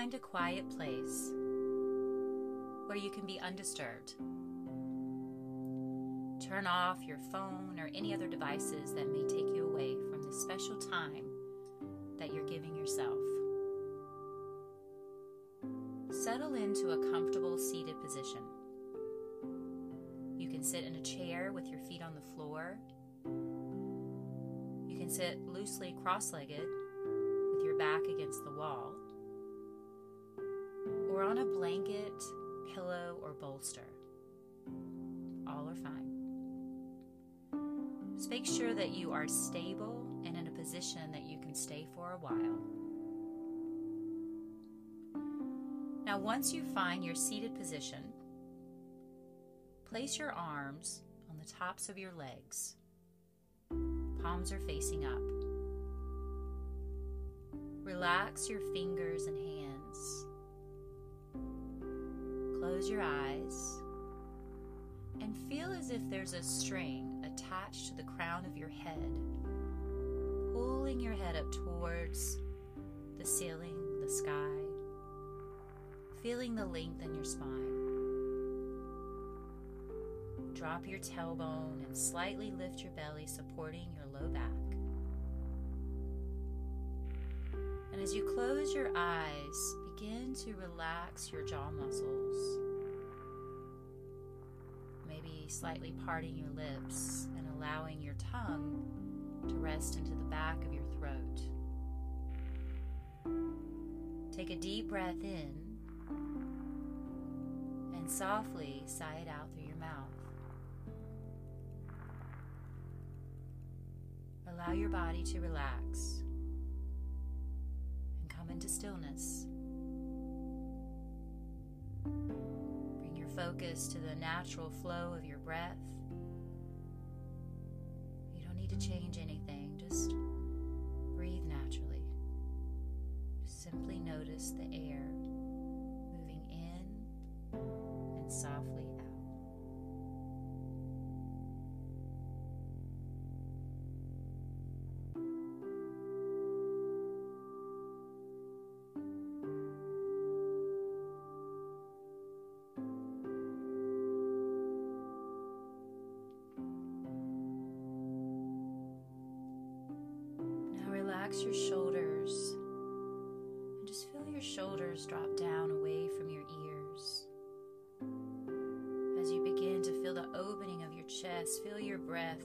find a quiet place where you can be undisturbed. Turn off your phone or any other devices that may take you away from the special time that you're giving yourself. Settle into a comfortable seated position. You can sit in a chair with your feet on the floor. You can sit loosely cross legged with your back against the wall, or on a blanket, pillow, or bolster. All are fine. Just make sure that you are stable and in a position that you can stay for a while. Now, once you find your seated position, place your arms on the tops of your legs. Palms are facing up. Relax your fingers and hands. Close your eyes and feel as if there's a string attached to the crown of your head, pulling your head up towards the ceiling, the sky feeling the length in your spine. Drop your tailbone and slightly lift your belly, supporting your low back. And as you close your eyes, begin to relax your jaw muscles. Maybe slightly parting your lips and allowing your tongue to rest into the back of your throat. Take a deep breath in and softly sigh it out through your mouth. Allow your body to relax and come into stillness. Focus to the natural flow of your breath. You don't need to change anything, just breathe naturally. Just simply notice the air relax your shoulders and just feel your shoulders drop down away from your ears. As you begin to feel the opening of your chest, feel your breath,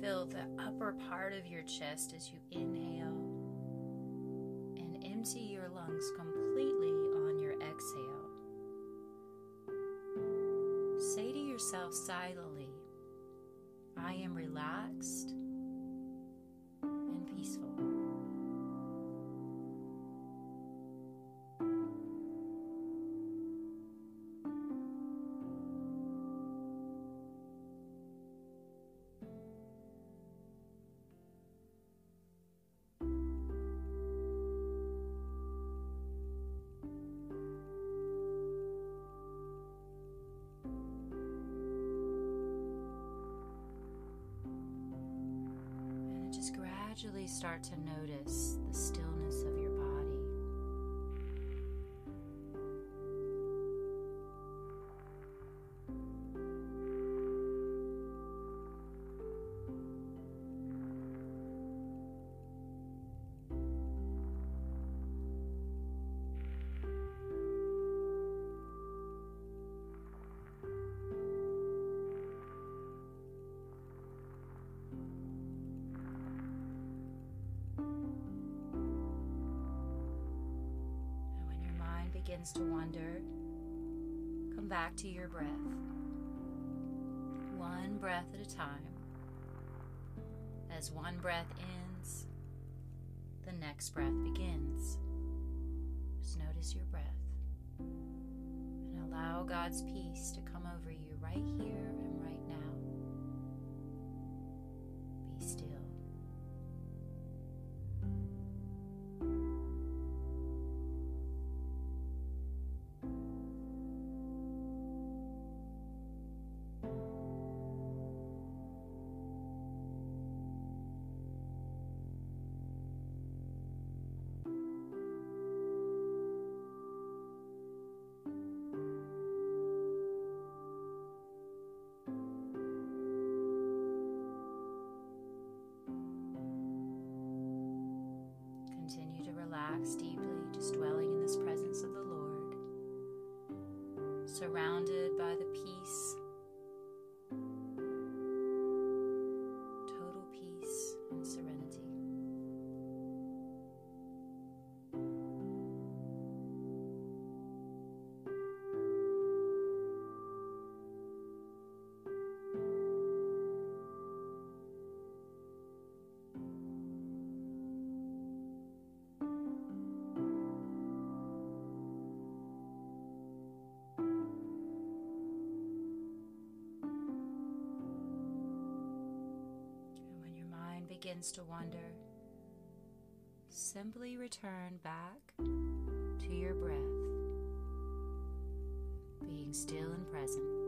feel the upper part of your chest as you inhale and empty your lungs completely on your exhale. Say to yourself silently, I am relaxed gradually start to notice the stillness of your begins to wander, come back to your breath. One breath at a time. As one breath ends, the next breath begins. Just notice your breath. And allow God's peace to come over you right here relax deeply, just dwelling in this presence of the Lord, surrounded by the peace, begins to wander, simply return back to your breath, being still and present.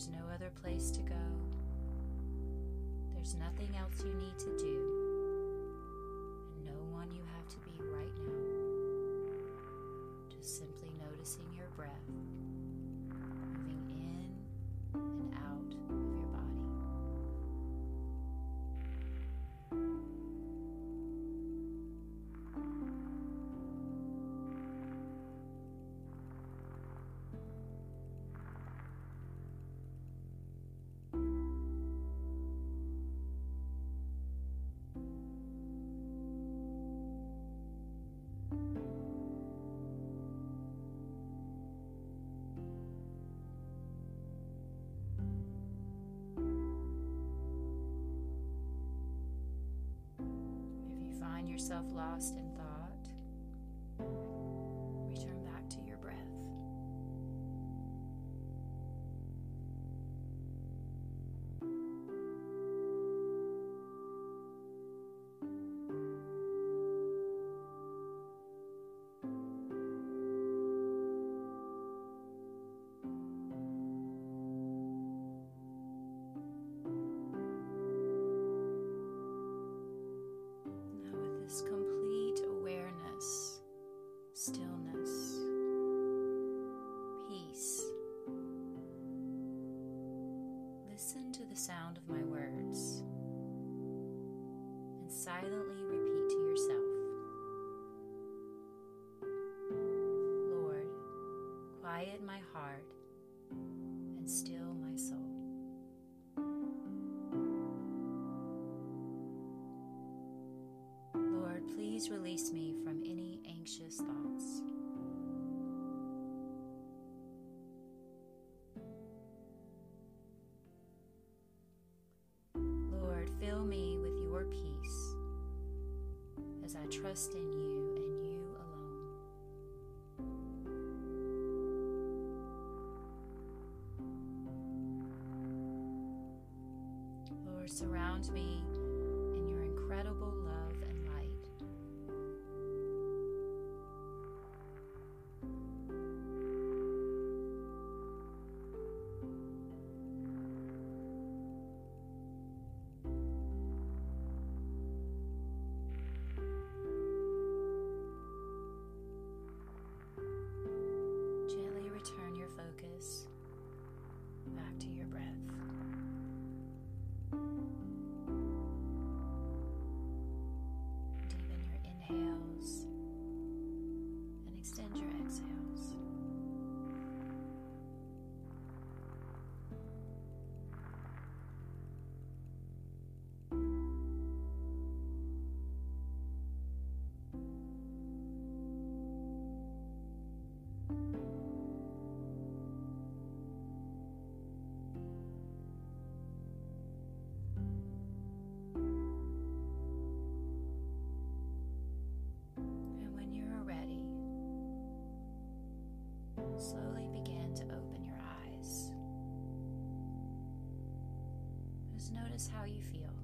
There's no other place to go. There's nothing else you need to do, yourself lost in please release me from any anxious thoughts. Lord, fill me with your peace as I trust in you and you alone. Lord, surround me in your incredible love Notice how you feel.